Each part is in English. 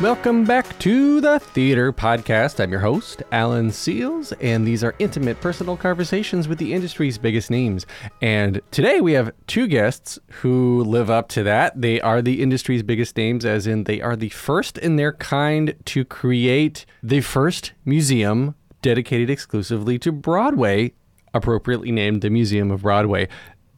Welcome back to the Theater Podcast. I'm your host, Alan Seales, and these are intimate personal conversations with the industry's biggest names. And today we have two guests who live up to that. They are the industry's biggest names, as in they are the first in their kind to create the first museum dedicated exclusively to Broadway, appropriately named the Museum of Broadway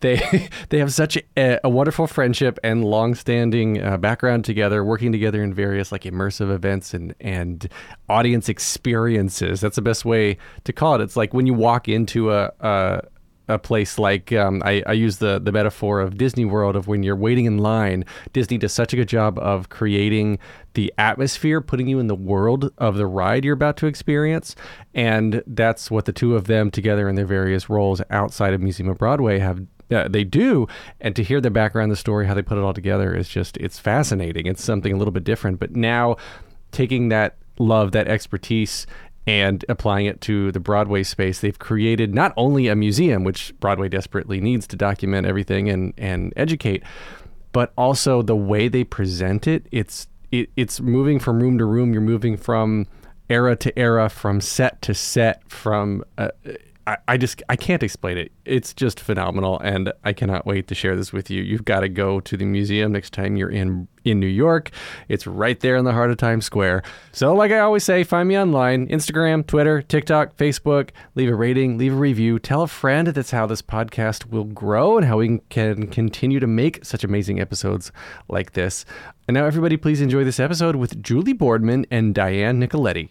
they they have such a, a wonderful friendship and long-standing uh, background together, working together in various like immersive events and and audience experiences. That's the best way to call it. It's like when you walk into a, a a place like um, I, I, use the the metaphor of Disney World of when you're waiting in line. Disney does such a good job of creating the atmosphere, putting you in the world of the ride you're about to experience, and that's what the two of them together in their various roles outside of Museum of Broadway have uh, they do and to hear the background the story how they put it all together is just it's fascinating it's something a little bit different but now taking that love that expertise and applying it to the Broadway space, they've created not only a museum, which Broadway desperately needs to document everything and, and educate, but also the way they present it. It's it, it's moving from room to room. You're moving from era to era, from set to set, from uh, I, I just I can't explain it. It's just phenomenal, and I cannot wait to share this with you. You've got to go to the museum next time you're in in New York. It's right there in the heart of Times Square. So, like I always say, find me online: Instagram, Twitter, TikTok, Facebook. Leave a rating, leave a review, tell a friend. That's how this podcast will grow and how we can continue to make such amazing episodes like this. And now, everybody, please enjoy this episode with Julie Boardman and Diane Nicoletti.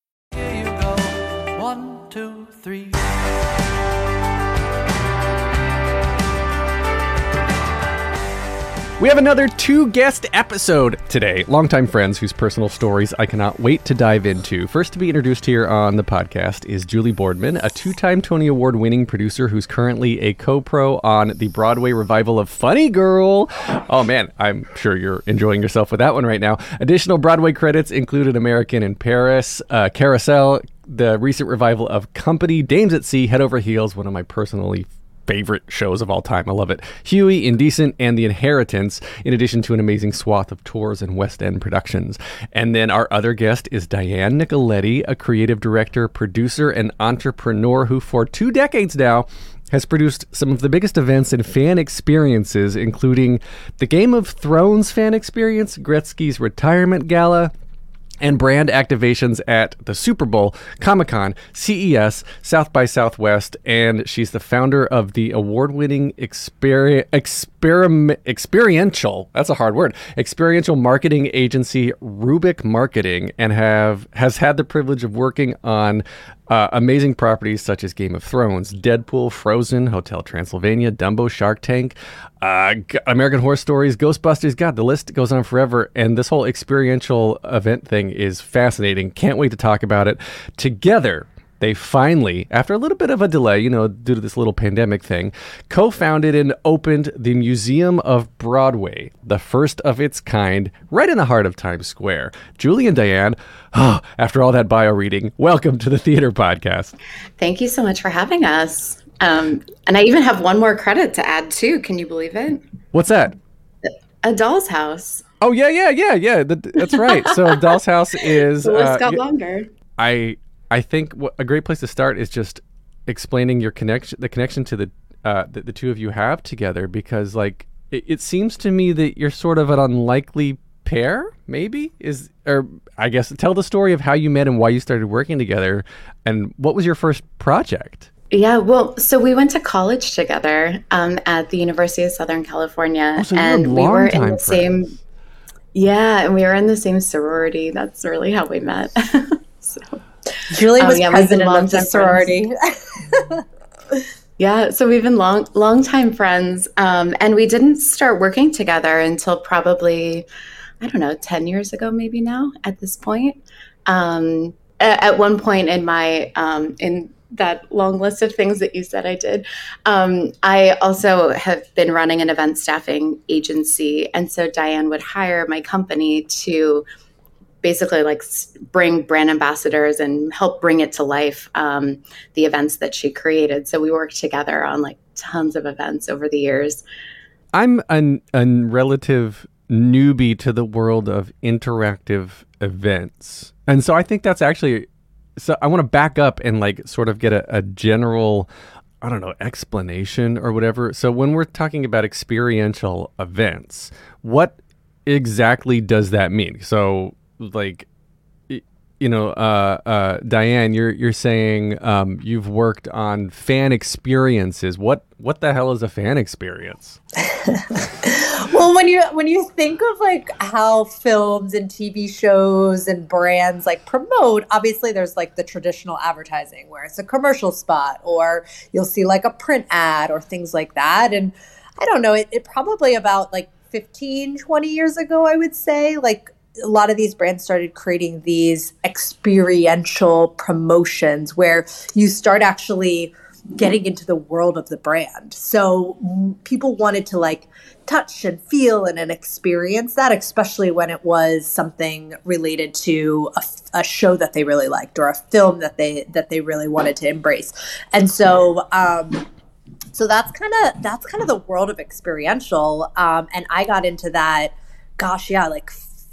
Two, three. We have another two guest episode today. Longtime friends whose personal stories I cannot wait to dive into. First to be introduced here on the podcast is Julie Boardman, a two time Tony Award winning producer who's currently a co pro on the Broadway revival of Funny Girl. Oh man, I'm sure you're enjoying yourself with that one right now. Additional Broadway credits included American in Paris, uh, Carousel, the recent revival of Company, Dames at Sea, Head Over Heels, one of my personally favorite shows of all time. I love it. Hughie, Indecent, and The Inheritance, in addition to an amazing swath of tours and West End productions. And then our other guest is Diane Nicoletti, a creative director, producer, and entrepreneur who, for two decades now, has produced some of the biggest events and fan experiences, including the Game of Thrones fan experience, Gretzky's retirement gala, and brand activations at the Super Bowl, Comic Con, CES, South by Southwest, and she's the founder of the award-winning experi- experiment experiential. That's a hard word. Experiential marketing agency Rubik Marketing, and have has had the privilege of working on uh, amazing properties such as Game of Thrones, Deadpool, Frozen, Hotel Transylvania, Dumbo, Shark Tank, uh, American Horror Stories, Ghostbusters. God, the list goes on forever. And this whole experiential event thing is fascinating. Can't wait to talk about it together they finally, after a little bit of a delay, you know, due to this little pandemic thing, co founded and opened the Museum of Broadway, the first of its kind, right in the heart of Times Square. Julie and Diane, oh, after all that bio reading, welcome to the Theater Podcast. Thank you so much for having us. Um, and I even have one more credit to add, too. Can you believe it? What's that? A Doll's House. Oh yeah, yeah, yeah, yeah. That, that's right. So Doll's House is. The list uh, got y- longer. I I think a great place to start is just explaining your connection, the connection to the uh, that the two of you have together, because like it, it seems to me that you're sort of an unlikely pair. Maybe is or I guess tell the story of how you met and why you started working together, and what was your first project. Yeah, well, so we went to college together um, at the University of Southern California, Oh, so and we were in the same. Yeah, and we were in the same sorority. That's really how we met. so, Julie Oh, was yeah, president of the sorority. yeah, so we've been long, long time friends, um, and we didn't start working together until probably, I don't know, ten years ago, maybe now. At this point, um, a- at one point in my um, in that long list of things that you said I did, um, I also have been running an event staffing agency, and so Diane would hire my company to basically like bring brand ambassadors and help bring it to life um, the events that she created so we worked together on like tons of events over the years I'm an, a relative newbie to the world of interactive events. And so I think that's actually so I want to back up and like sort of get a, a general I don't know, explanation or whatever. So when we're talking about experiential events, what exactly does that mean? So like you know, uh, uh, Diane, you're you're saying um, you've worked on fan experiences. What what the hell is a fan experience? well, when you when you think of like how films and TV shows and brands like promote, obviously there's like the traditional advertising where it's a commercial spot or you'll see like a print ad or things like that. And I don't know, it, it probably about like 15, 20 years ago, I would say, like a lot of these brands started creating these experiential promotions where you start actually getting into the world of the brand. So people wanted to like touch and feel and, and experience that, especially when it was something related to a show that they really liked or a film that they that they really wanted to embrace. And so um, so that's kind of that's kind of the world of experiential um, and i got into that gosh yeah like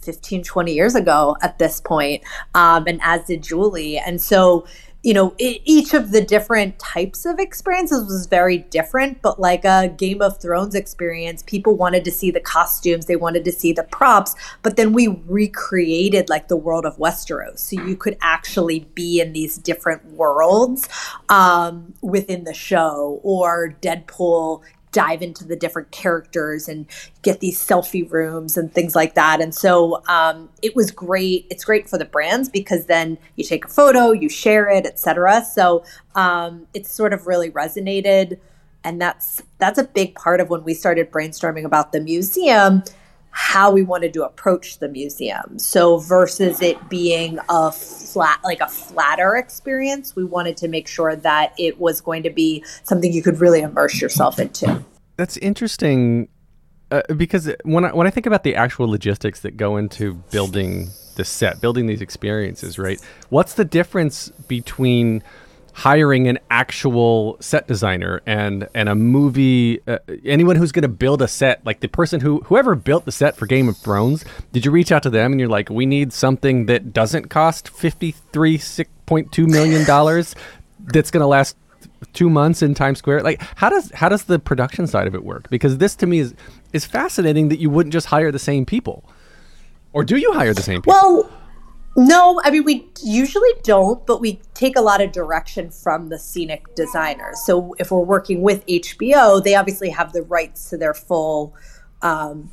15 20 years ago at this point um, and as did julie. And so you know e each of the different types of experiences was very different but like a game of thrones experience people wanted to see the costumes they wanted to see the props but then we recreated like the world of westeros. So you could actually be in these different worlds um, within the show or deadpool dive into the different characters and get these selfie rooms and things like that. And so um, it was great. It's great for the brands because then you take a photo, you share it, etc. So um, it's sort of really resonated, and that's that's a big part of when we started brainstorming about the museum how we wanted to approach the museum. So versus it being a flat like a flatter experience, we wanted to make sure that it was going to be something you could really immerse yourself into. That's interesting uh, because when I, when I think about the actual logistics that go into building the set, building these experiences, right? What's the difference between hiring an actual set designer and and a movie uh, anyone who's going to build a set like the person who whoever built the set for Game of Thrones did you reach out to them and you're like we need something that doesn't cost 53.2 million dollars that's going to last two months in Times Square. Like, how does how does the production side of it work? Because this to me is is fascinating that you wouldn't just hire the same people, or do you hire the same people? Well, no, I mean we usually don't, but we take a lot of direction from the scenic designers. So if we're working with HBO, they obviously have the rights to their full um,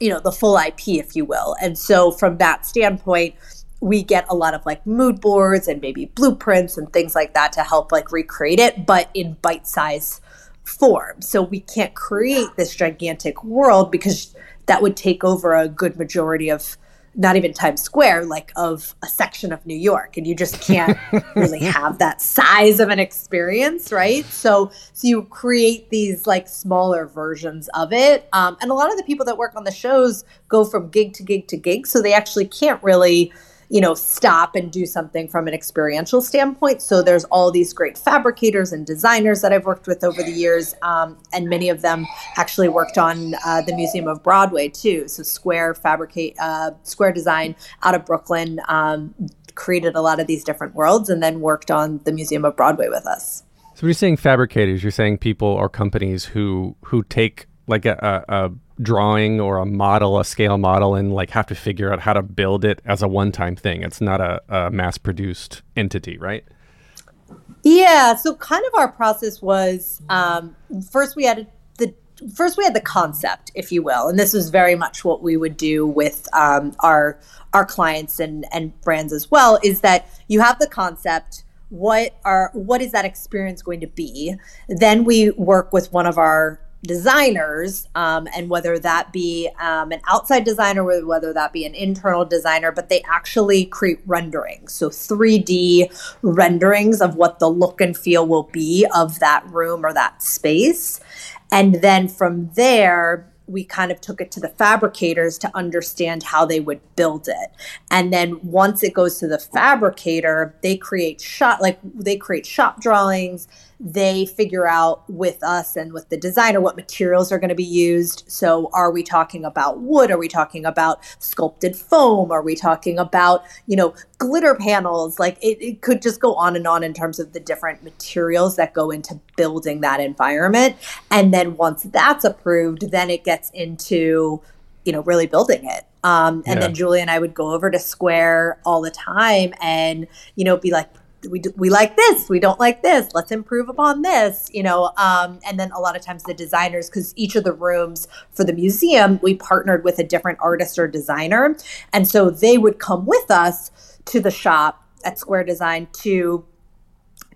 you know, the full IP, if you will. And so from that standpoint, we get a lot of like mood boards and maybe blueprints and things like that to help like recreate it, but in bite size form. So we can't create this gigantic world because that would take over a good majority of not even Times Square, like of a section of New York, and you just can't really have that size of an experience, right? So, so you create these like smaller versions of it, um, and a lot of the people that work on the shows go from gig to gig to gig, so they actually can't really, you know, stop and do something from an experiential standpoint. So there's all these great fabricators and designers that I've worked with over the years, um, and many of them actually worked on uh, the Museum of Broadway too. So Square Fabricate, uh, Square Design out of Brooklyn. Um, created a lot of these different worlds and then worked on the Museum of Broadway with us. So you're saying fabricators, you're saying people or companies who who take like a, a, a drawing or a model, a scale model, and like have to figure out how to build it as a one-time thing. It's not a, a mass-produced entity, right? Yeah. So kind of our process was um, first we had the first we had the concept, if you will, and this is very much what we would do with um, our our clients and and brands as well. Is that you have the concept what are what is that experience going to be then we work with one of our designers um, and whether that be um, an outside designer or whether that be an internal designer but they actually create renderings so 3d renderings of what the look and feel will be of that room or that space and then from there we kind of took it to the fabricators to understand how they would build it. And then once it goes to the fabricator, they create shot like they create shop drawings, they figure out with us and with the designer what materials are going to be used. So, are we talking about wood? Are we talking about sculpted foam? Are we talking about, you know, glitter panels? Like it, it could just go on and on in terms of the different materials that go into building that environment. And then once that's approved, then it gets into, you know, really building it. Um, and yeah. then Julie and I would go over to Square all the time and, you know, be like, we we like this we don't like this let's improve upon this you know um, and then a lot of times the designers because each of the rooms for the museum we partnered with a different artist or designer and so they would come with us to the shop at square design to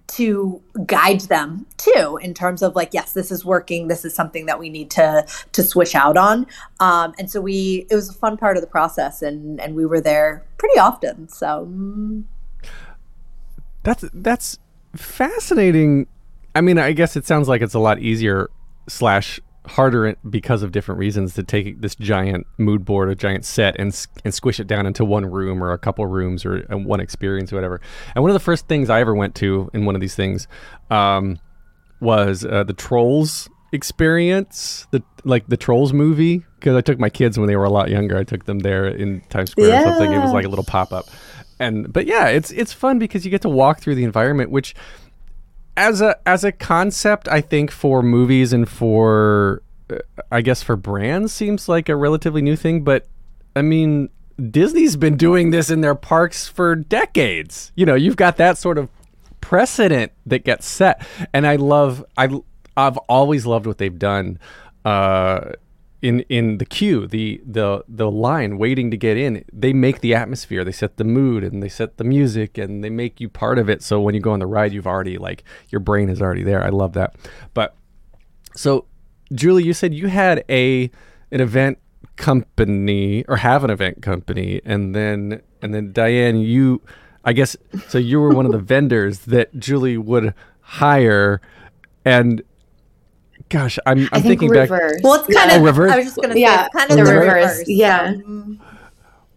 to guide them too in terms of like yes this is working this is something that we need to to switch out on um, and so we it was a fun part of the process and and we were there pretty often so mm. That's that's fascinating. I mean, I guess it sounds like it's a lot easier slash harder because of different reasons to take this giant mood board, a giant set, and and squish it down into one room or a couple rooms or one experience or whatever. And one of the first things I ever went to in one of these things um, was uh, the Trolls experience, the like the Trolls movie. Because I took my kids when they were a lot younger. I took them there in Times Square yeah. or something. It was like a little pop up and but yeah, it's it's fun because you get to walk through the environment, which as a as a concept, I think for movies and for uh, I guess for brands seems like a relatively new thing, but I mean Disney's been doing this in their parks for decades. You know, you've got that sort of precedent that gets set, and I love I I've always loved what they've done. Uh, in in the queue, the the the line waiting to get in, they make the atmosphere, they set the mood, and they set the music, and they make you part of it. So when you go on the ride, you've already like your brain is already there. I love that. But so, Julie, you said you had a an event company or have an event company, and then and then Diane, you, I guess, so you were one of the vendors that Julie would hire, and gosh, I'm, I'm thinking reverse. back. Well, it's kind yeah. of oh, reverse. I was just going to yeah, say, kind of the reverse. reverse. Yeah.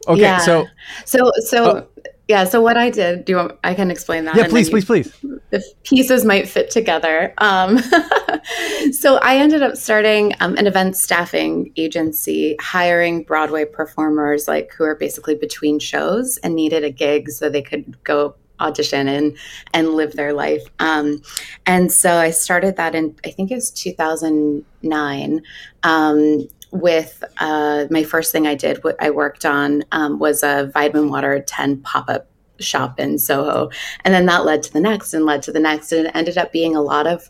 Okay, yeah. so so so oh. yeah. So what I did, do you want? I can explain that. Yeah, please, please, please. The pieces might fit together. Um, so I ended up starting um, an event staffing agency, hiring Broadway performers, like who are basically between shows and needed a gig so they could go audition and and live their life. Um, and so I started that in I think it was 2009. Um, with uh, my first thing I did, what I worked on um, was a vitamin water 10 pop up shop in Soho. And then that led to the next and led to the next. And it ended up being a lot of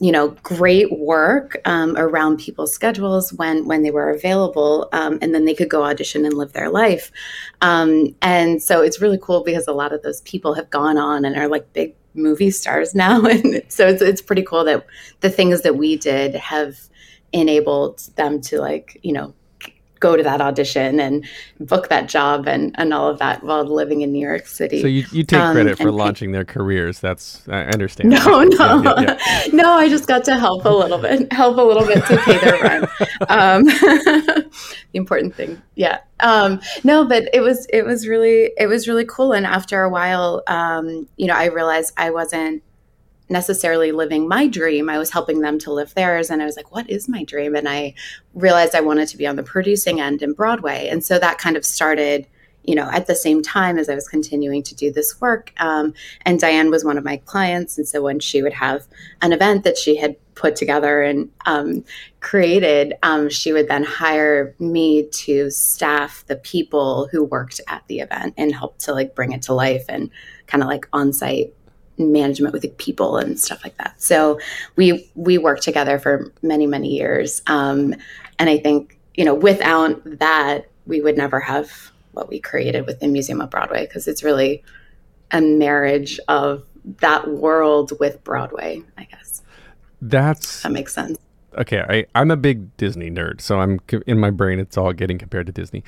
you know great work um, around people's schedules when when they were available um, and then they could go audition and live their life. Um, and so it's really cool because a lot of those people have gone on and are like big movie stars now. And so it's, it's pretty cool that the things that we did have enabled them to like you know go to that audition and book that job and, and all of that while living in New York City. So you, you take um, credit for launching their careers. That's I understand. No, no, yeah, yeah, yeah. no. I just got to help a little bit, help a little bit to pay their rent. Um, the important thing. Yeah. Um, no, but it was it was really it was really cool. And after a while, um, you know, I realized I wasn't necessarily living my dream. I was helping them to live theirs. And I was like, what is my dream? And I realized I wanted to be on the producing end in Broadway. And so that kind of started you know, at the same time as I was continuing to do this work. Um, and Diane was one of my clients. And so when she would have an event that she had put together and um, created, um, she would then hire me to staff the people who worked at the event and help to like bring it to life and kind of like on site management with the people and stuff like that. So we we worked together for many many years, um, and I think you know without that we would never have what we created with the Museum of Broadway because it's really a marriage of that world with Broadway, I guess. That's that makes sense. Okay, I, I'm a big Disney nerd, so I'm in my brain. It's all getting compared to Disney,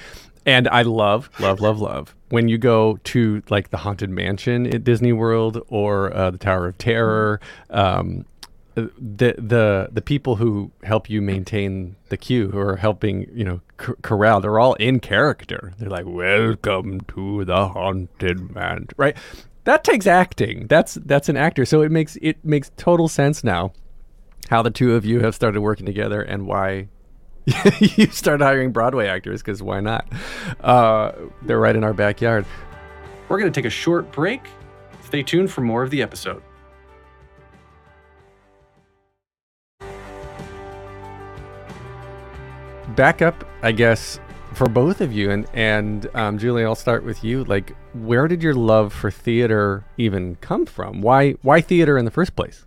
and I love, love, love, love when you go to like the Haunted Mansion at Disney World or uh, the Tower of Terror. Um, the the the people who help you maintain the queue who are helping you know c- corral they're all in character. They're like welcome to the haunted man right? That takes acting. That's that's an actor. So it makes it makes total sense now how the two of you have started working together and why you start hiring broadway actors because why not uh, they're right in our backyard we're going to take a short break stay tuned for more of the episode back up, I guess, for both of you, and and um, Julie, I'll start with you. Like, where did your love for theater even come from? Why why theater in the first place?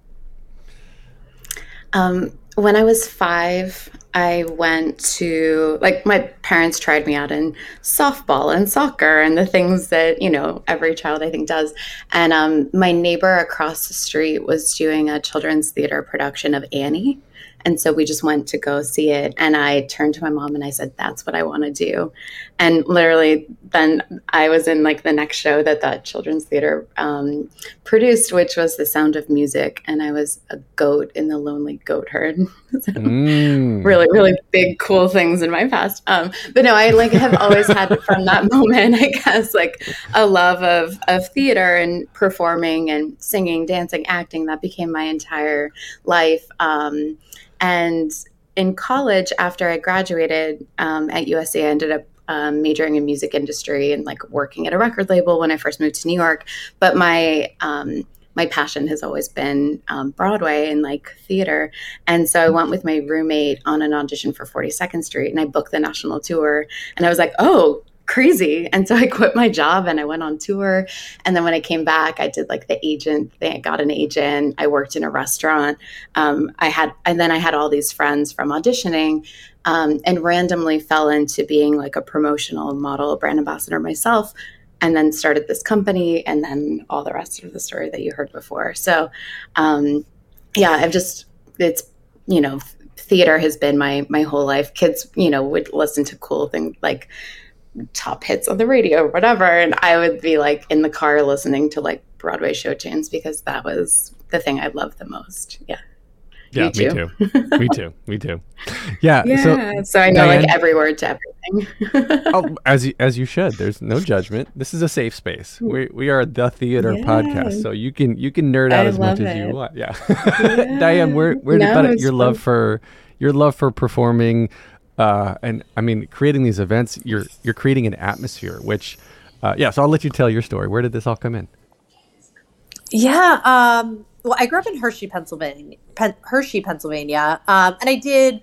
Um, when I was five, I went to like my parents tried me out in softball and soccer and the things that you know every child I think does. And um, my neighbor across the street was doing a children's theater production of Annie, and so we just went to go see it. And I turned to my mom and I said, That's what I want to do. And literally, then I was in like the next show that that children's theater um, produced, which was The Sound of Music. And I was a goat in the Lonely Goat Herd. so mm. Really, really big, cool things in my past. Um, but no, I like have always had from that moment, I guess, like a love of, of theater and performing and singing, dancing, acting. That became my entire life. Um, and in college, after I graduated um, at USC, I ended up um, majoring in music industry and like working at a record label when I first moved to New York. But my um, my passion has always been um, Broadway and like theater. And so I went with my roommate on an audition for 42nd Street and I booked the national tour. And I was like, oh, crazy. And so I quit my job and I went on tour. And then when I came back, I did like the agent thing. I got an agent. I worked in a restaurant. Um, I had, and then I had all these friends from auditioning um, and randomly fell into being like a promotional model, brand ambassador myself. And then started this company, and then all the rest of the story that you heard before. So, um, yeah, I've just it's you know theater has been my my whole life. Kids, you know, would listen to cool things like top hits on the radio or whatever. And I would be like in the car listening to like Broadway show tunes because that was the thing I loved the most. Yeah. Yeah, me too. me too. Me too. Yeah. Yeah. So, so I know Diane, like every word to everything. oh, as you as you should. There's no judgment. This is a safe space. We we are the theater yeah. podcast, so you can you can nerd out I as much it. as you want. Yeah. yeah. Diane, where where no, did your fun. love for your love for performing uh, and I mean, creating these events, you're you're creating an atmosphere. Which, uh, yeah. So I'll let you tell your story. Where did this all come in? Yeah. Um, well, I grew up in Hershey, Pennsylvania. Pen- Hershey, Pennsylvania, um, and I did,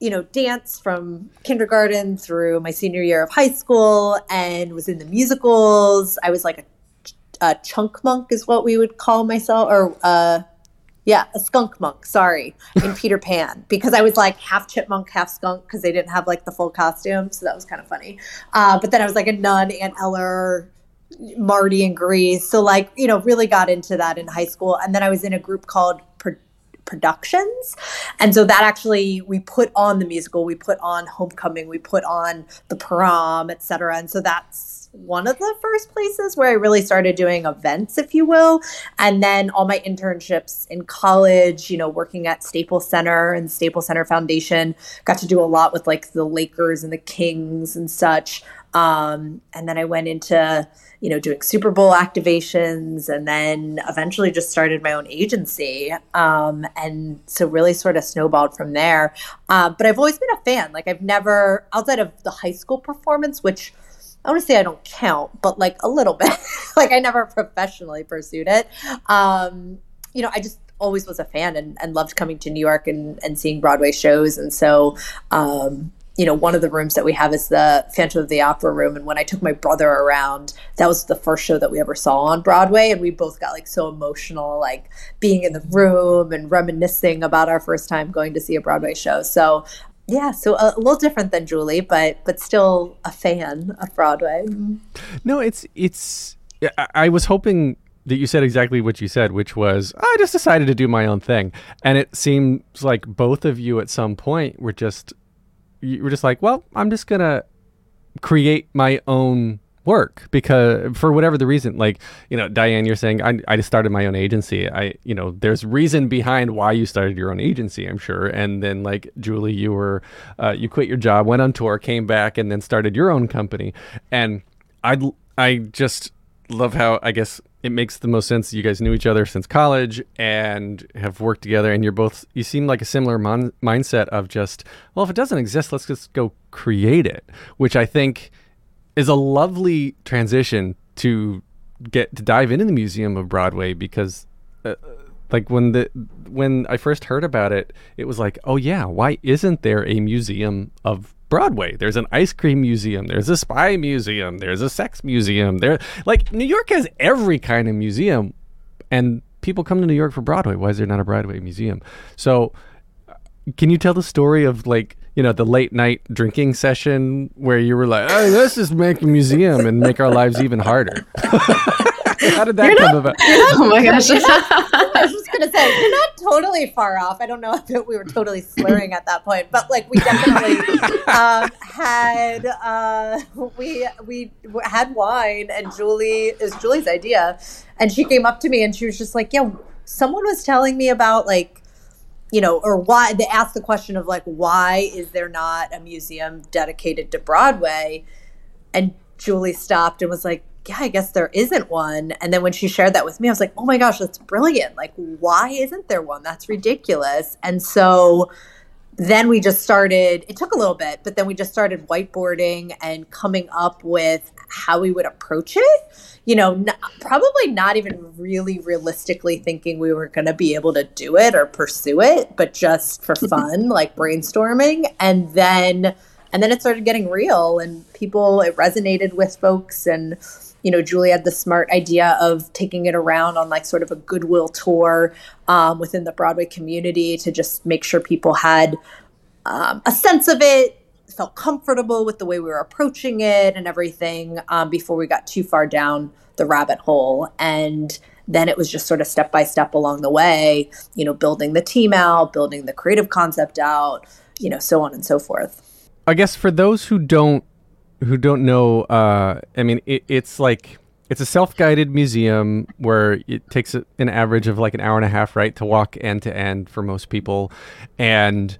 you know, dance from kindergarten through my senior year of high school, and was in the musicals. I was like a, a chunk monk, is what we would call myself, or uh, yeah, a skunk monk, sorry, in Peter Pan, because I was like half chipmunk, half skunk, because they didn't have like the full costume. So that was kind of funny. Uh, but then I was like a nun, Aunt Eller, Marty and Grease. So, like, you know, really got into that in high school. And then I was in a group called productions. And so that actually, we put on the musical, we put on Homecoming, we put on the prom, et cetera. And so that's one of the first places where I really started doing events, if you will. And then all my internships in college, you know, working at Staples Center and Staples Center Foundation, got to do a lot with like the Lakers and the Kings and such. Um, and then I went into, you know, doing Super Bowl activations and then eventually just started my own agency. Um, and so really sort of snowballed from there. Uh, but I've always been a fan. Like I've never, outside of the high school performance, which I want to say I don't count, but like a little bit. like I never professionally pursued it. Um, you know, I just always was a fan and, and loved coming to New York and, and seeing Broadway shows. And so, um, you know, one of the rooms that we have is the Phantom of the Opera room. And when I took my brother around, that was the first show that we ever saw on Broadway. And we both got like so emotional, like being in the room and reminiscing about our first time going to see a Broadway show. So, yeah, so a, little different than Julie, but but still a fan of Broadway. Mm-hmm. No, it's it's. I, I was hoping that you said exactly what you said, which was I just decided to do my own thing, and it seems like both of you at some point were just you were just like, well, I'm just gonna create my own work because for whatever the reason like you know diane you're saying I, I just started my own agency. I you know there's reason behind why you started your own agency i'm sure. And then like julie you were uh, you quit your job went on tour came back and then started your own company. And i i just love how i guess it makes the most sense that you guys knew each other since college and have worked together and you're both you seem like a similar mon- mindset of just well if it doesn't exist let's just go create it which i think is a lovely transition to get to dive into the museum of broadway because uh, like when the when i first heard about it it was like oh yeah why isn't there a museum of Broadway. There's an ice cream museum. There's a spy museum. There's a sex museum. There, like New York has every kind of museum, and people come to New York for Broadway. Why is there not a Broadway museum? So, uh, can you tell the story of like you know the late night drinking session where you were like, "Oh, let's just make a museum and make our lives even harder." How did that You're come not- about? oh my gosh. I was just gonna say you're not totally far off. I don't know if we were totally slurring at that point, but like we definitely um, had uh, we we had wine, and Julie is Julie's idea, and she came up to me and she was just like, "Yeah, someone was telling me about like." You know, or why they asked the question of like, why is there not a museum dedicated to Broadway? And Julie stopped and was like, yeah, I guess there isn't one. And then when she shared that with me, I was like, oh my gosh, that's brilliant. Like, why isn't there one? That's ridiculous. And so then we just started, it took a little bit, but then we just started whiteboarding and coming up with how we would approach it. You know, n- probably not even really realistically thinking we were going to be able to do it or pursue it, but just for mm-hmm. fun, like brainstorming. And then, and then it started getting real and people, it resonated with folks. And, you know, Julie had the smart idea of taking it around on like sort of a goodwill tour um, within the Broadway community to just make sure people had um, a sense of it, felt comfortable with the way we were approaching it and everything um, before we got too far down the rabbit hole. And then it was just sort of step by step along the way, you know, building the team out, building the creative concept out, you know, so on and so forth. I guess for those who don't who don't know, uh, I mean, it, it's like it's a self-guided museum where it takes a- an average of like an hour and a half, right, to walk end to end for most people, and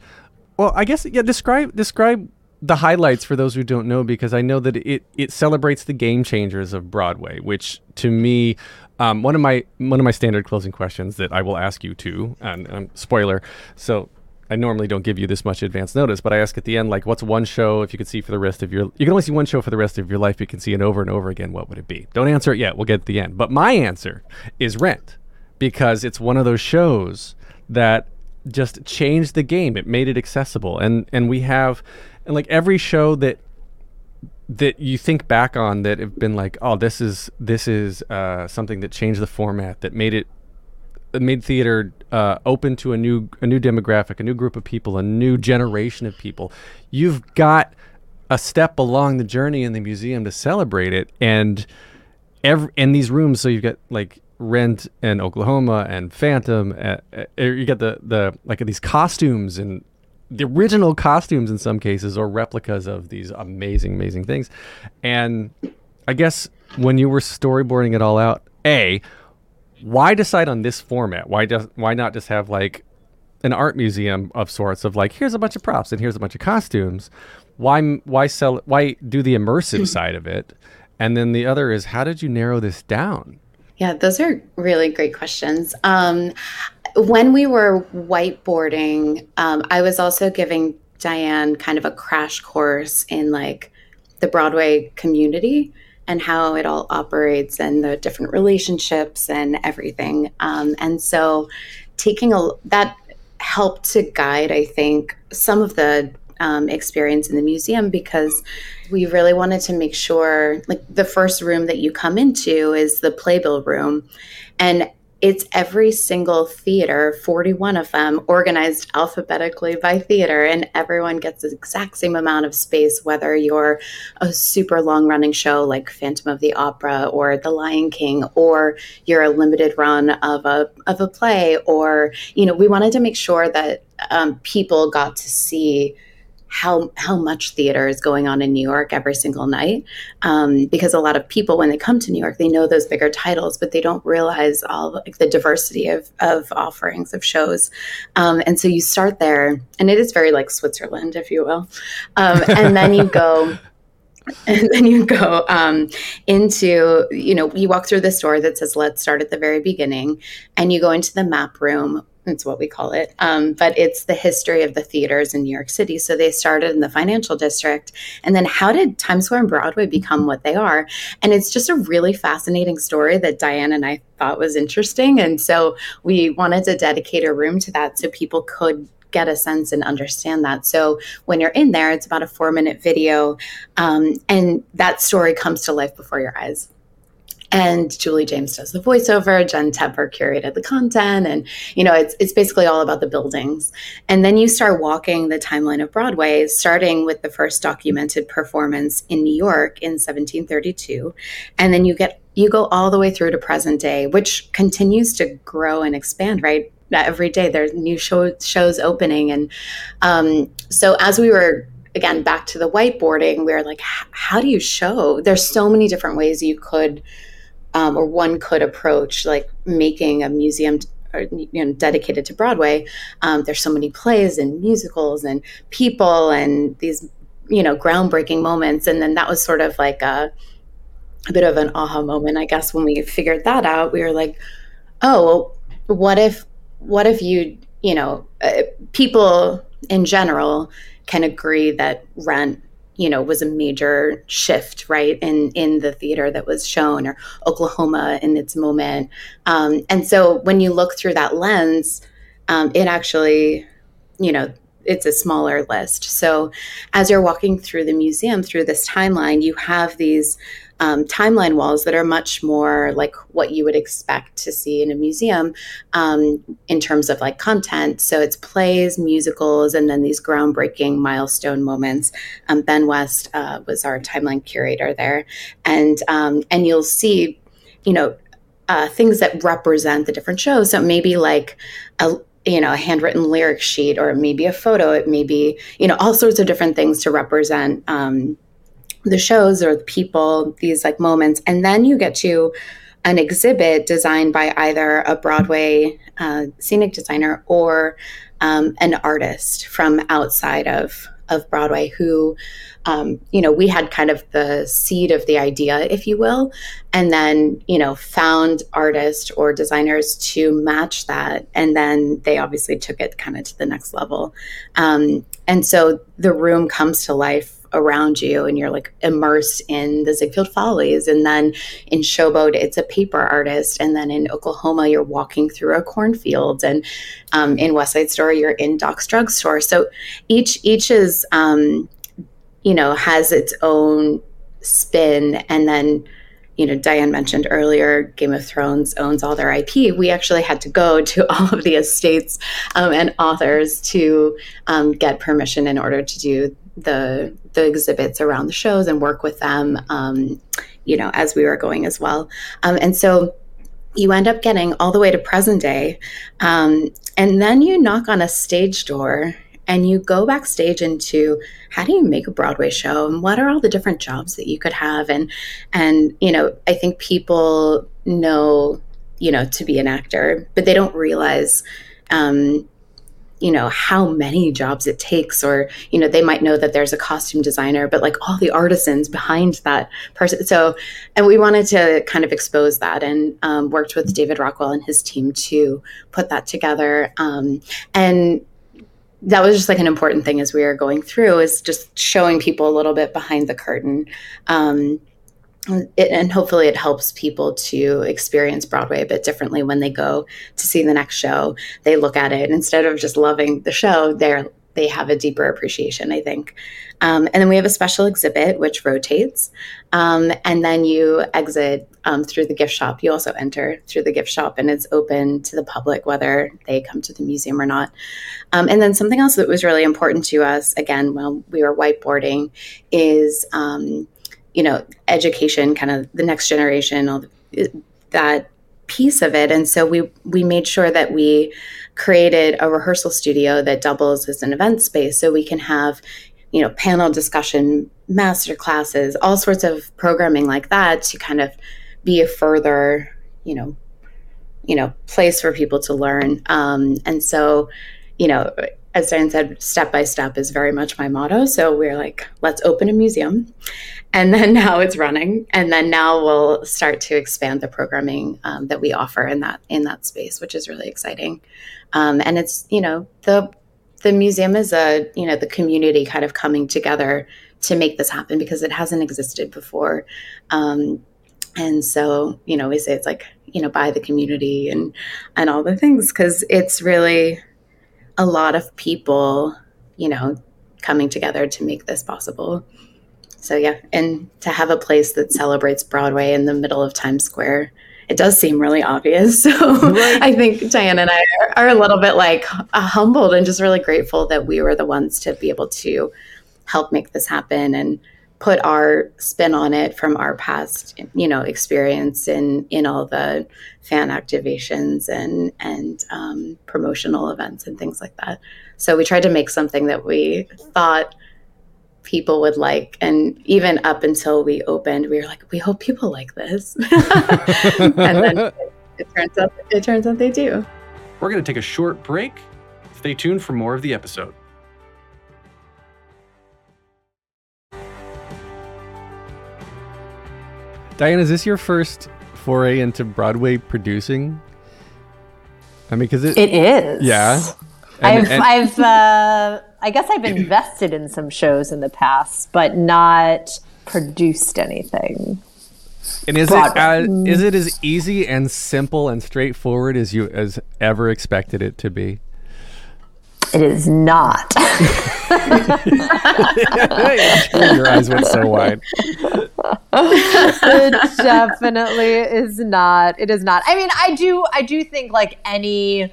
well, I guess yeah. Describe describe the highlights for those who don't know, because I know that it it celebrates the game changers of Broadway, which to me. Um, one of my one of my standard closing questions that I will ask you too, and um, spoiler, so I normally don't give you this much advance notice, but I ask at the end, like, what's one show if you could see for the rest of your you can only see one show for the rest of your life, you can see it over and over again, what would it be? Don't answer it yet, we'll get at the end. But my answer is Rent, because it's one of those shows that just changed the game. It made it accessible. And and we have and like every show that that you think back on that have been like, oh, this is this is uh, something that changed the format, that made it it made theater uh, open to a new a new demographic, a new group of people, a new generation of people. You've got a step along the journey in the museum to celebrate it, and every in these rooms. So you've got like Rent and Oklahoma and Phantom. Uh, uh, you get the the like these costumes and the original costumes in some cases or replicas of these amazing amazing things. And I guess when you were storyboarding it all out, a why decide on this format? Why does why not just have like an art museum of sorts of like here's a bunch of props and here's a bunch of costumes? Why why sell why do the immersive side of it? And then the other is how did you narrow this down? Yeah, those are really great questions. Um, when we were whiteboarding, um, I was also giving Diane kind of a crash course in like the Broadway community and how it all operates and the different relationships and everything. Um, and so taking a that helped to guide, I think, some of the um, experience in the museum because we really wanted to make sure like the first room that you come into is the playbill room and it's every single theater 41 of them organized alphabetically by theater and everyone gets the exact same amount of space whether you're a super long running show like phantom of the opera or the lion king or you're a limited run of a of a play or you know we wanted to make sure that um, people got to see how how much theater is going on in New York every single night. Um, because a lot of people, when they come to New York, they know those bigger titles, but they don't realize all like, the diversity of of offerings of shows. Um, and so you start there, and it is very like Switzerland, if you will, um, and then you go. and then you go um, into you know you walk through the store that says let's start at the very beginning and you go into the map room it's what we call it. Um, but it's the history of the theaters in New York City. So they started in the financial district. And then how did Times Square and Broadway become what they are? And it's just a really fascinating story that Diane and I thought was interesting. And so we wanted to dedicate a room to that so people could get a sense and understand that. So when you're in there, it's about a four minute video, um, and that story comes to life before your eyes and Julie James does the voiceover. Jen Tepper curated the content, and you know it's it's basically all about the buildings. And then you start walking the timeline of Broadway, starting with the first documented performance in New York in 1732, and then you get you go all the way through to present day, which continues to grow and expand. Right, every day there's new show, shows opening, and um, so as we were again back to the whiteboarding, we were like, how do you show? There's so many different ways you could um, or one could approach like making a museum or, you know dedicated to Broadway. Um, there's so many plays and musicals and people and these you know groundbreaking moments, and then that was sort of like a a bit of an aha moment, I guess, when we figured that out. We were like, oh, well, what if what if you you know uh, people in general can agree that rent you know was a major shift right in in the theater that was shown or oklahoma in its moment. Um, and so when you look through that lens um, it actually you know it's a smaller list. So as you're walking through the museum through this timeline you have these um, timeline walls that are much more like what you would expect to see in a museum um, in terms of like content. So it's plays, musicals, and then these groundbreaking milestone moments. Um, ben West uh, was our timeline curator there, and um, and you'll see, you know, uh, things that represent the different shows. So maybe like a you know a handwritten lyric sheet or maybe a photo it may be you know all sorts of different things to represent um, the shows or the people, these like moments. And then you get to an exhibit designed by either a Broadway uh, scenic designer or um, an artist from outside of of Broadway who, um, you know, we had kind of the seed of the idea, if you will, and then, you know, found artists or designers to match that. And then they obviously took it kind of to the next level. Um, and so the room comes to life around you and you're like immersed in the Ziegfeld Follies. And then in Showboat, it's a paper artist. And then in Oklahoma, you're walking through a cornfield. And um, in West Side Story, you're in Doc's drugstore. So each each is um, you know has its own spin, and then you know, Diane mentioned earlier, Game of Thrones owns all their IP. We actually had to go to all of the estates um, and authors to um, get permission in order to do the the exhibits around the shows and work with them, um, you know, as we were going as well. Um, and so you end up getting all the way to present day. Um, and then you knock on a stage door and you go backstage into how do you make a Broadway show and what are all the different jobs that you could have and and you know I think people know you know to be an actor but they don't realize um, you know how many jobs it takes or you know they might know that there's a costume designer but like all the artisans behind that person. So and we wanted to kind of expose that and um, worked with david rockwell and his team to put that together. Um, and that was just like an important thing as we were going through is just showing people a little bit behind the curtain. Um, it, and hopefully it helps people to experience Broadway a bit differently when they go to see the next show. They look at it instead of just loving the show, they're they have a deeper appreciation, I think. Um, and then we have a special exhibit which rotates, um, and then you exit um, through the gift shop. You also enter through the gift shop, and it's open to the public whether they come to the museum or not. Um, and then something else that was really important to us, again, while we were whiteboarding, is um, you know, education, kind of the next generation, all that piece of it. And so we we made sure that we created a rehearsal studio that doubles as an event space, so we can have, you know, panel discussion, master classes, all sorts of programming like that to kind of be a further, you know, you know, place for people to learn. Um, and so, you know, as Diane said, step by step is very much my motto. So we're like, let's open a museum. And then now it's running. And then now we'll start to expand the programming um, that we offer in that in that space, which is really exciting. Um, and it's, you know, the the museum is a, you know, the community kind of coming together to make this happen because it hasn't existed before. Um, and so, you know, we say it's like, you know, by the community and and all the things because it's really a lot of people, you know, coming together to make this possible. So yeah, and to have a place that celebrates Broadway in the middle of Times Square, it does seem really obvious. So right. I think Diana and I are, are, a little bit like uh, humbled and just really grateful that we were the ones to be able to help make this happen and put our spin on it from our past, you know, experience in in all the fan activations and and um, promotional events and things like that. So we tried to make something that we thought people would like, and even up until we opened, we were like, we hope people like this, and then it, it turns out it turns out they do. We're going to take a short break. Stay tuned for more of the episode. Diane, is this your first foray into Broadway producing? I mean, because it, it is. Yeah. And, I've, and, I've, uh, I guess I've invested in some shows in the past, but not produced anything. And is it is it as easy and simple and straightforward as you as ever expected it to be? It is not. Your eyes went so wide. it definitely is not. It is not. I mean, I do. I do think like any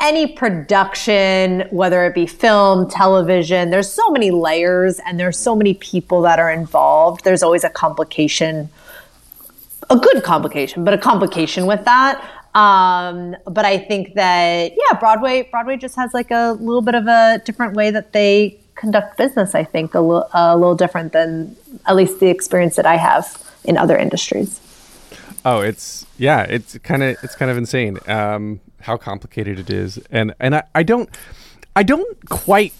any production, whether it be film, television, there's so many layers and there's so many people that are involved. There's always a complication, a good complication, but a complication with that. Um, but I think that yeah, Broadway Broadway just has like a little bit of a different way that they conduct business. I think a, l- a little different than at least the experience that I have in other industries. Oh, it's yeah, it's kind of it's kind of insane um, how complicated it is, and and I, I don't I don't quite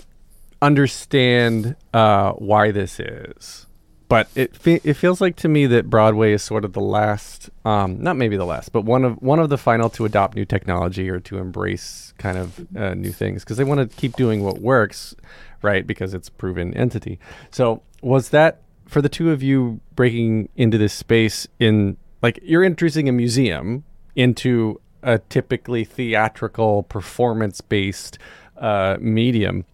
understand uh, why this is but it fe- it feels like to me that Broadway is sort of the last, um, not maybe the last, but one of one of the final to adopt new technology or to embrace kind of uh, new things because they want to keep doing what works, right? Because it's proven entity. So was that for the two of you breaking into this space in like you're introducing a museum into a typically theatrical performance based uh, medium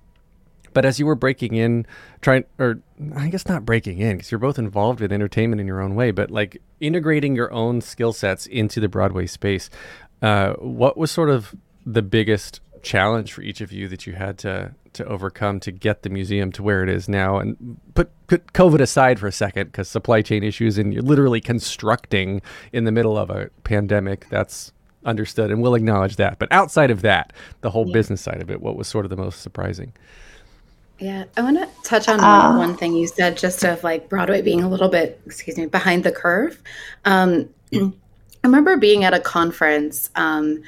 but as you were breaking in, trying, or I guess not breaking in, because you're both involved with entertainment in your own way, but like integrating your own skill sets into the Broadway space, uh, what was sort of the biggest challenge for each of you that you had to to overcome to get the museum to where it is now. And put, put COVID aside for a second, because supply chain issues and you're literally constructing in the middle of a pandemic. That's understood, and we'll acknowledge that. But outside of that, the whole yeah. business side of it, what was sort of the most surprising? Yeah, I want to touch on uh, one, one, thing you said, just of like Broadway being a little bit, excuse me, behind the curve. Um, I remember being at a conference, um,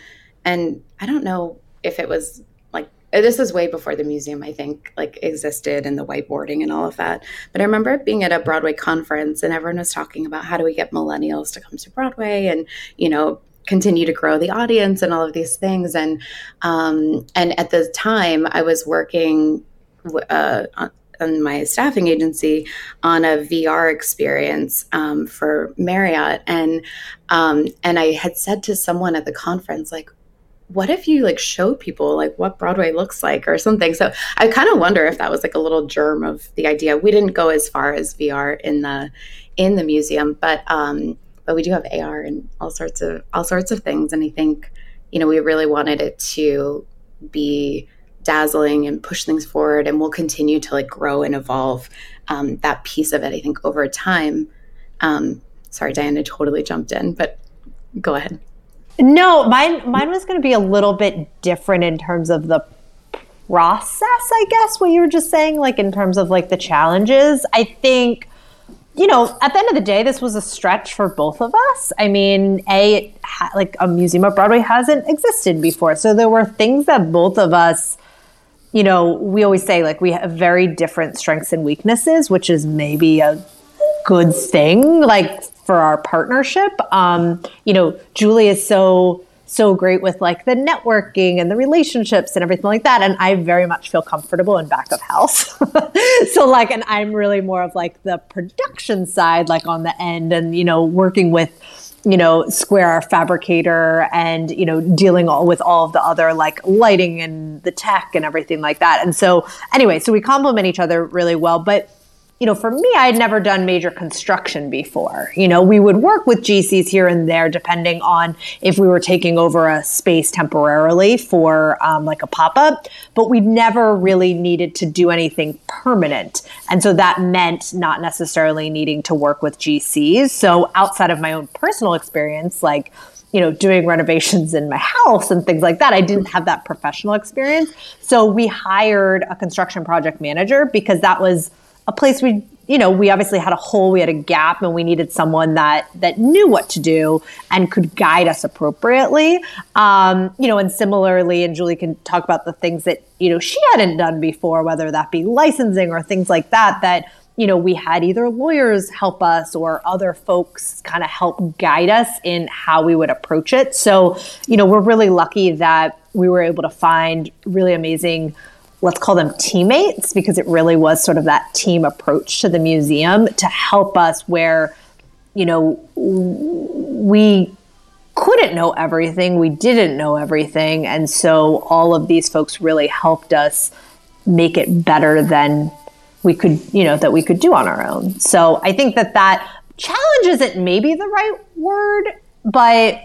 and I don't know if it was like this is way before the museum, I think, like existed and the whiteboarding and all of that. But I remember being at a Broadway conference, and everyone was talking about how do we get millennials to come to Broadway, and you know, continue to grow the audience and all of these things and um, and at the time i was working uh, on my staffing agency on a VR experience um, for Marriott, and um, and I had said to someone at the conference like, "What if you like show people like what Broadway looks like or something?" So I kind of wonder if that was like a little germ of the idea. We didn't go as far as VR in the in the museum, but um, but we do have AR and all sorts of all sorts of things, and I think you know we really wanted it to be dazzling and push things forward and we'll continue to like grow and evolve um, that piece of it i think over time. Um, sorry diana totally jumped in but go ahead. No mine mine was going to be a little bit different in terms of the process i guess what you were just saying like in terms of like the challenges. I think you know, at the end of the day, this was a stretch for both of us. I mean, a ha- like a museum of Broadway hasn't existed before, so there were things that both of us you know, we always say like we have very different strengths and weaknesses, which is maybe a good thing, like for our partnership. Um, you know, Julie is so so great with like the networking and the relationships and everything like that. And I very much feel comfortable in back of house. so like, and I'm really more of like the production side, like on the end and, you know, working with you know, Square our fabricator and, you know, dealing all with all of the other like lighting and the tech and everything like that. And so anyway, so we complement each other really well. But you know, for me, I had never done major construction before. You know, we would work with GCs here and there, depending on if we were taking over a space temporarily for um, like a pop up, but we never really needed to do anything permanent. And so that meant not necessarily needing to work with GCs. So outside of my own personal experience, like, you know, doing renovations in my house and things like that. I didn't have that professional experience. So we hired a construction project manager because that was a place we you know we obviously had a hole we had a gap and we needed someone that that knew what to do and could guide us appropriately. Um, you know and similarly and julie can talk about the things that you know she hadn't done before whether that be licensing or things like that that you know we had either lawyers help us or other folks kind of help guide us in how we would approach it. So you know we're really lucky that we were able to find really amazing let's call them teammates because it really was sort of that team approach to the museum to help us where you know we couldn't know everything we didn't know everything. And so all of these folks really helped us make it better than we could you know that we could do on our own. So i think that that challenge isn't maybe the right word but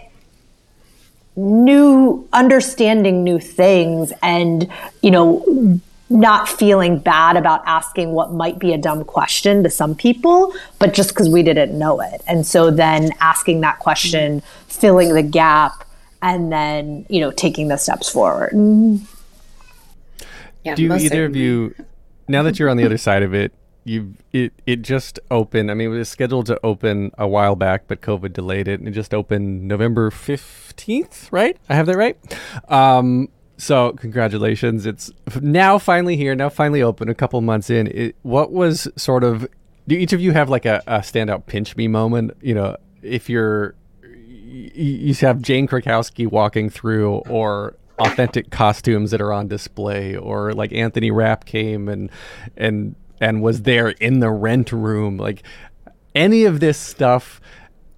new understanding new things and you know not feeling bad about asking what might be a dumb question to some people but just because we didn't know it. And so then asking that question filling the gap and then you know taking the steps forward. Yeah, do either of you now that you're on the other side of it you it it just opened. I mean, it was scheduled to open a while back, but COVID delayed it, and it just opened November fifteenth. Right? I have that right. Um, so congratulations! It's now finally here. Now finally open. A couple months in. It, what was sort of? Do each of you have like a, a standout pinch me moment? You know, if you're you have Jane Krakowski walking through, or authentic costumes that are on display, or like Anthony Rapp came and and and was there in the rent room. Like any of this stuff,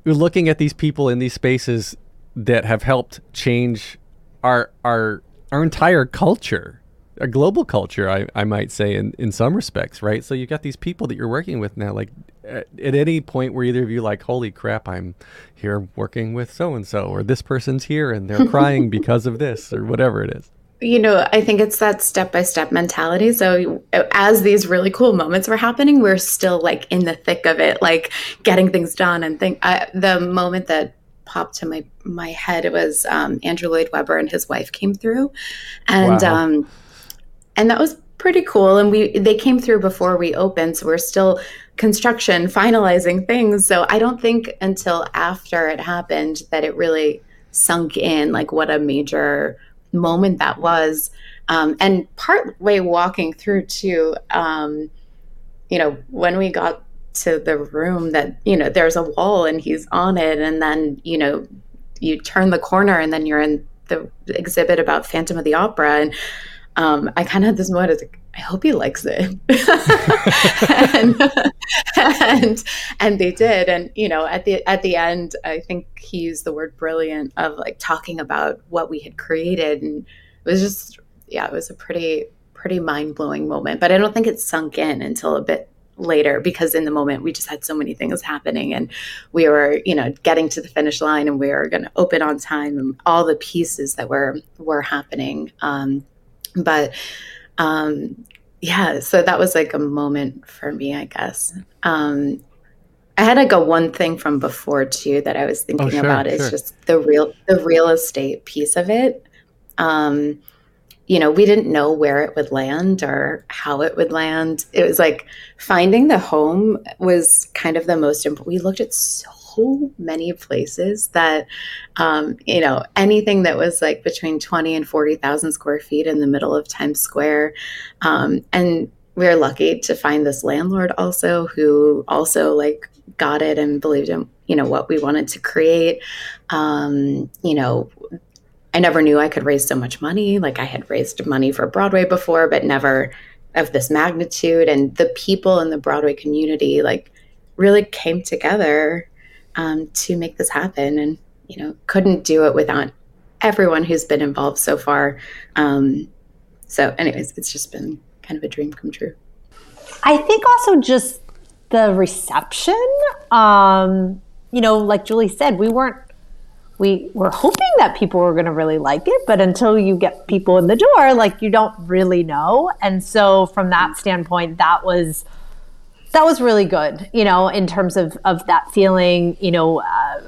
you're looking at these people in these spaces that have helped change our our our entire culture, a global culture, I, I might say, in, in some respects, right? So you've got these people that you're working with now. Like at, at any point where either of you like, holy crap, I'm here working with so and so, or this person's here and they're crying because of this, or whatever it is. You know, I think it's that step by step mentality. So, as these really cool moments were happening, we're still like in the thick of it, like getting things done. And think I, the moment that popped to my my head it was um, Andrew Lloyd Webber and his wife came through, and wow. um, and that was pretty cool. And we they came through before we opened, so we're still construction finalizing things. So I don't think until after it happened that it really sunk in like what a major moment that was. Um, and part way walking through to, um, you know, when we got to the room that, you know, there's a wall and he's on it. And then, you know, you turn the corner and then you're in the exhibit about Phantom of the Opera. And um, I kind of had this moment, like, I hope he likes it. and, and, and they did. And you know, at the at the end, I think he used the word brilliant of like talking about what we had created, and it was just yeah, it was a pretty pretty mind blowing moment. But I don't think it sunk in until a bit later because in the moment we just had so many things happening and we were you know getting to the finish line and we were going to open on time and all the pieces that were were happening um, but um, yeah, so that was like a moment for me, I guess. Um, I had like a one thing from before too that I was thinking oh, sure, about is just the real the real estate piece of it. Um, you know, we didn't know where it would land or how it would land. It was like finding the home was kind of the most important. We looked at so so many places that, um, you know, anything that was like between 20 and 40,000 square feet in the middle of Times Square. Um, and we are lucky to find this landlord also who also like got it and believed in, you know, what we wanted to create. Um, you know, I never knew I could raise so much money. Like I had raised money for Broadway before, but never of this magnitude. And the people in the Broadway community, like, really came together um, to make this happen. And, you know, couldn't do it without everyone who's been involved so far. Um, so, anyways, it's just been kind of a dream come true. I think also just the reception. Um, you know, like Julie said, we weren't we were hoping that people were going to really like it, but until you get people in the door, like you don't really know. And so, from that standpoint, that was that was really good, you know, in terms of, of that feeling, you know, uh,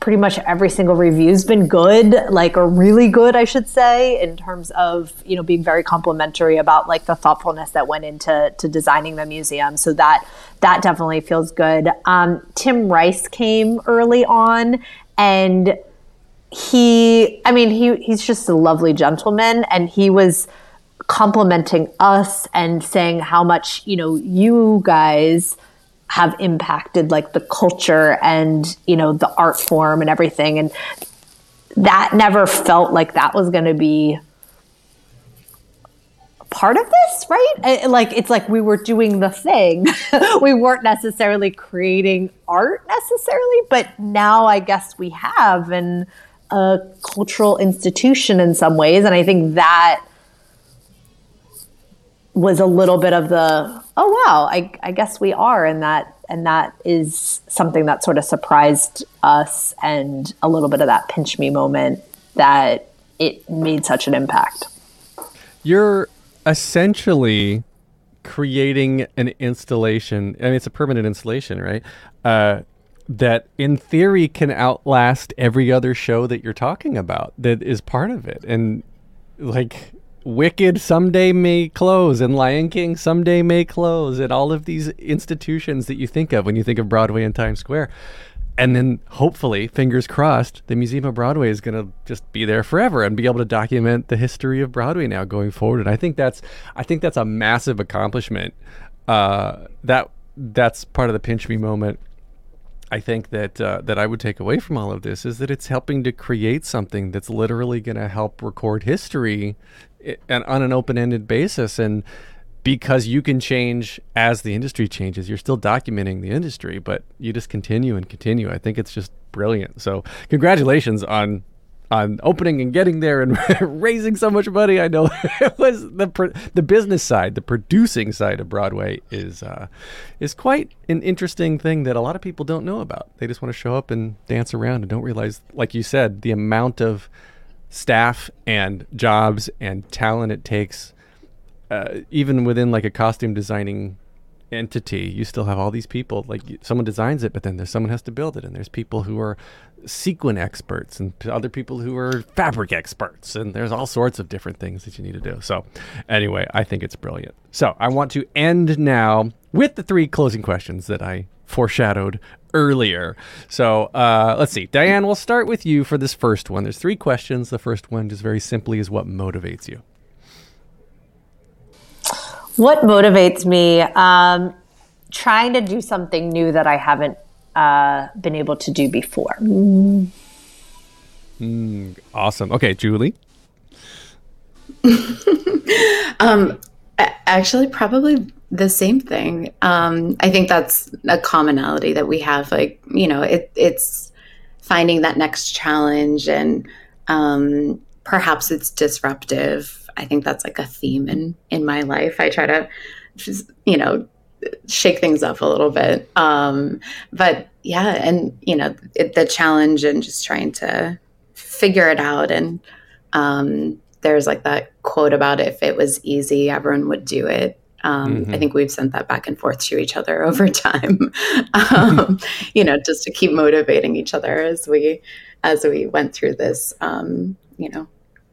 pretty much every single review's been good, like, or really good, I should say, in terms of, you know, being very complimentary about like the thoughtfulness that went into to designing the museum. So that, that definitely feels good. Um, Tim Rice came early on and he, I mean, he, he's just a lovely gentleman and he was, complimenting us and saying how much you know you guys have impacted like the culture and you know the art form and everything. And that never felt like that was going to be part of this right? Like it's like we were doing the thing. We weren't necessarily creating art necessarily but now i guess we have and a cultural institution in some ways. And i think that was a little bit of the oh wow I, I guess we are. And that and that is something that sort of surprised us and a little bit of that pinch me moment that it made such an impact. You're essentially creating an installation. I mean it's a permanent installation right? Uh, that in theory can outlast every other show that you're talking about that is part of it. And like Wicked someday may close, and Lion King someday may close, and all of these institutions that you think of when you think of Broadway and Times Square. And then hopefully, fingers crossed, the Museum of Broadway is going to just be there forever and be able to document the history of Broadway now going forward. And I think that's I think that's a massive accomplishment. Uh, that that's part of the pinch me moment I think that uh, that I would take away from all of this is that it's helping to create something that's literally going to help record history and on an open-ended basis and because you can change as the industry changes you're still documenting the industry but you just continue and continue i think it's just brilliant so congratulations on on opening and getting there and raising so much money. I know it was the the business side, the producing side of Broadway is uh, is quite an interesting thing that a lot of people don't know about. They just want to show up and dance around and don't realize, like you said, the amount of staff and jobs and talent it takes, uh, even within like a costume designing entity, you still have all these people. Like someone designs it, but then there's someone has to build it, and there's people who are sequin experts, and other people who are fabric experts, and there's all sorts of different things that you need to do. So, anyway, I think it's brilliant. So I want to end now with the three closing questions that I foreshadowed earlier. So uh, let's see, Diane. We'll start with you for this first one. There's three questions. The first one, just very simply, is what motivates you. What motivates me? Um, trying to do something new that I haven't uh, been able to do before. Awesome. Okay, Julie. Um, actually, probably the same thing. Um, I think that's a commonality that we have. Like, you know, it, it's finding that next challenge, and um, perhaps it's disruptive. I think that's like a theme in in my life. I try to, just, you know, shake things up a little bit. Um, but yeah, and you know, it, the challenge and just trying to figure it out and um, there's like that quote about if it was easy, everyone would do it. Um, I think we've sent that back and forth to each other over time, um, you know, just to keep motivating each other as we as we went through this, um, you know,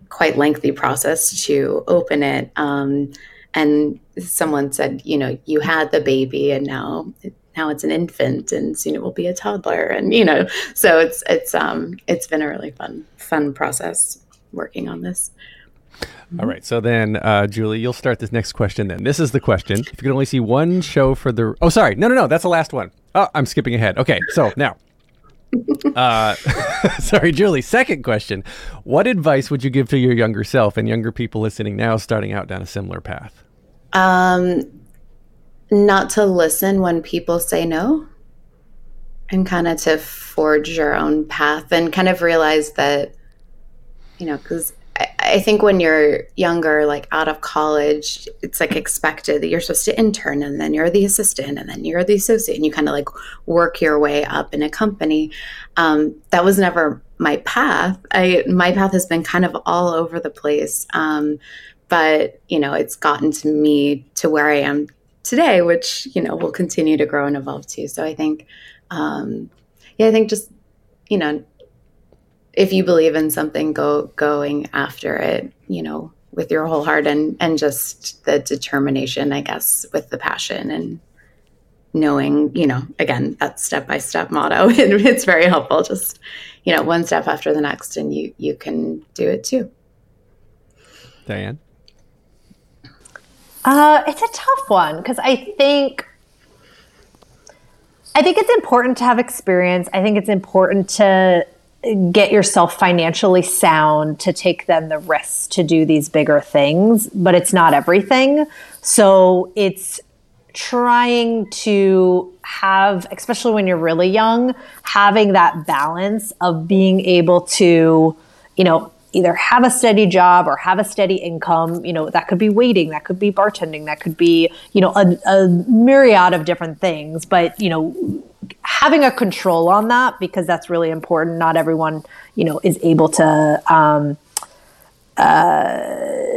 quite lengthy process to open it. Um, and someone said, you know, you had the baby, and now now it's an infant, and soon it will be a toddler, and you know, so it's it's um it's been a really fun fun process working on this. All right. So then, uh, Julie, you'll start this next question. Then this is the question: If you could only see one show for the oh, sorry, no, no, no, that's the last one. Oh, I'm skipping ahead. Okay, so now. Uh, sorry, Julie. Second question: What advice would you give to your younger self and younger people listening now, starting out down a similar path? Um, not to listen when people say no, and kind of to forge your own path, and kind of realize that, you know, because I, think when you're younger, like out of college, it's like expected that you're supposed to intern, and then you're the assistant, and then you're the associate, and you kind of like work your way up in a company. Um, that was never my path. I my path has been kind of all over the place. Um, but you know it's gotten to me to where i am today which you know will continue to grow and evolve too so i think um yeah i think just you know if you believe in something go going after it you know with your whole heart and and just the determination i guess with the passion and knowing you know again that step by step motto it, it's very helpful just you know one step after the next and you you can do it too Diane. Uh, it's a tough one because I think I think it's important to have experience. I think it's important to get yourself financially sound to take then the risks to do these bigger things, but it's not everything. So it's trying to have, especially when you're really young, having that balance of being able to, you know, either have a steady job or have a steady income. You know, that could be waiting, that could be bartending, that could be, you know, a, a myriad of different things. But, you know, having a control on that because that's really important. Not everyone, you know, is able to. Um, uh,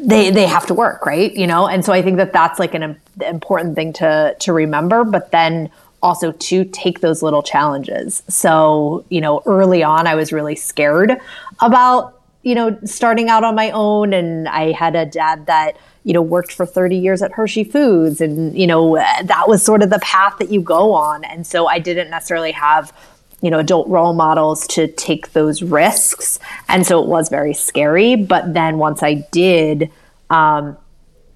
they they have to work, right? You know, and so I think that that's like an im- important thing to to remember. But then also to take those little challenges. So you know, early on, I was really scared about you know starting out on my own, and I had a dad that you know worked for 30 years at Hershey Foods, and you know that was sort of the path that you go on. And so I didn't necessarily have you know adult role models to take those risks. And so it was very scary. But then once i did um,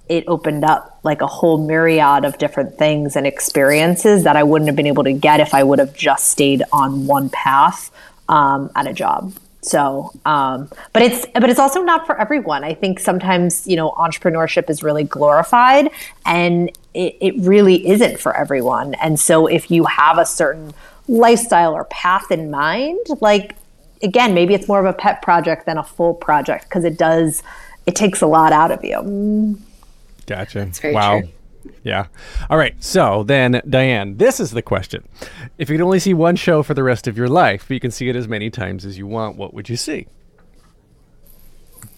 it opened up like a whole myriad of different things and experiences that i wouldn't have been able to get if i would have just stayed on one path um, at a job so um, but it's but it's also not for everyone i think sometimes you know entrepreneurship is really glorified and it, it really isn't for everyone and so if you have a certain lifestyle or path in mind like again maybe it's more of a pet project than a full project because it does it takes a lot out of you Gotcha. very wow. true. Yeah. All right. So then, Diane, this is the question. If you could only see one show for the rest of your life, but you can see it as many times as you want, what would you see?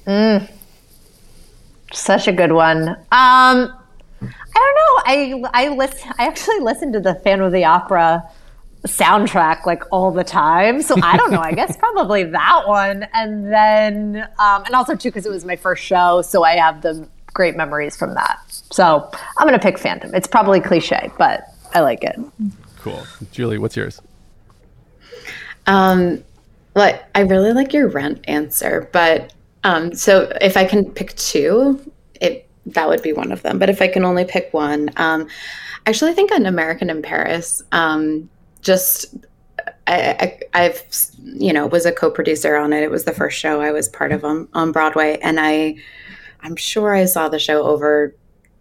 Mm. Such a good one. Um, I don't know. I I listen. I actually listen to the Phantom of the Opera soundtrack like all the time. So I don't know. I guess probably that one, and then um, and also too because it was my first show, so I have the great memories from that. So I'm gonna pick Phantom. It's probably cliche, but I like it. Cool, Julie. What's yours? Um, well, I really like your rent answer, but um, so if I can pick two, it that would be one of them. But if I can only pick one, um, actually, I think an American in Paris. Um, just I, I, have you know was a co-producer on it. It was the first show I was part of on, on Broadway, and I I'm sure I saw the show over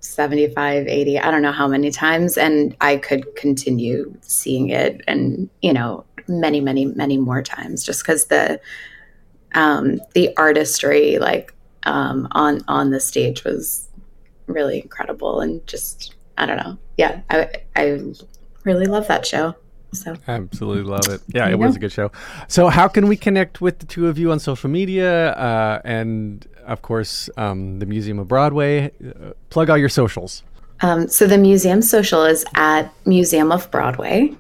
75 80 i don't know how many times and i could continue seeing it and you know many many many more times just because the um the artistry like um on on the stage was really incredible and just i don't know yeah i i really love that show so I absolutely love it. Yeah, it was a good show. So, how can we connect with the two of you on social media uh, and, of course, um, the Museum of Broadway? Uh, plug all your socials. Um, so, the museum social is at Museum of Broadway.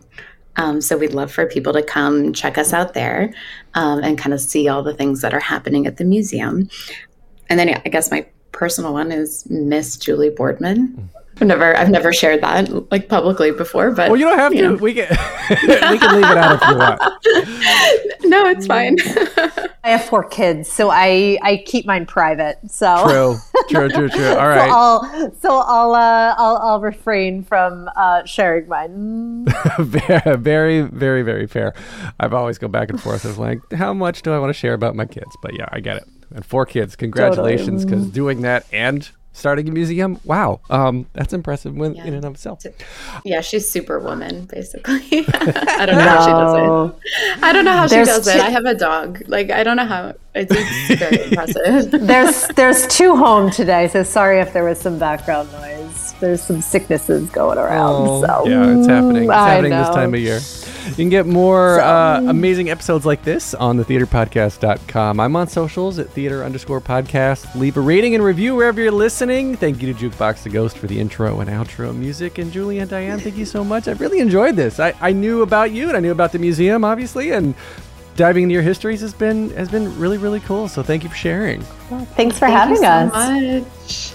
Um, so, we'd love for people to come check us out there um, and kind of see all the things that are happening at the museum. And then, I guess my personal one is Miss Julie Boardman. I've never I've never shared that like publicly before, but well, you don't have you to. Know. We can we can leave it out if you want. No, it's fine. I have four kids, so I I keep mine private. So true, true, true, true. All right. So I'll so I'll uh, I'll, I'll refrain from uh, sharing mine. very, very, very fair. I've always go back and forth of like, how much do I want to share about my kids? But yeah, I get it. And four kids, congratulations, because totally. doing that and starting a museum. Wow, um, that's impressive when, yeah. in and of itself. Yeah, she's superwoman, basically. I don't know no. how she does it. I don't know how there's she does it. I have a dog. Like I don't know how. It's, it's very impressive. There's there's two home today, so sorry if there was some background noise. There's some sicknesses going around. Oh, so. Yeah, it's happening. It's I happening know. this time of year. You can get more uh, amazing episodes like this on thetheaterpodcast.com. I'm on socials at theater underscore podcast. Leave a rating and review wherever you're listening. Thank you to Jukebox the Ghost for the intro and outro music. And Julie and Diane, thank you so much. I've really enjoyed this. I, I knew about you and I knew about the museum, obviously, and diving into your histories has been has been really really cool. So thank you for sharing. Well, thanks for thank having so us. Much.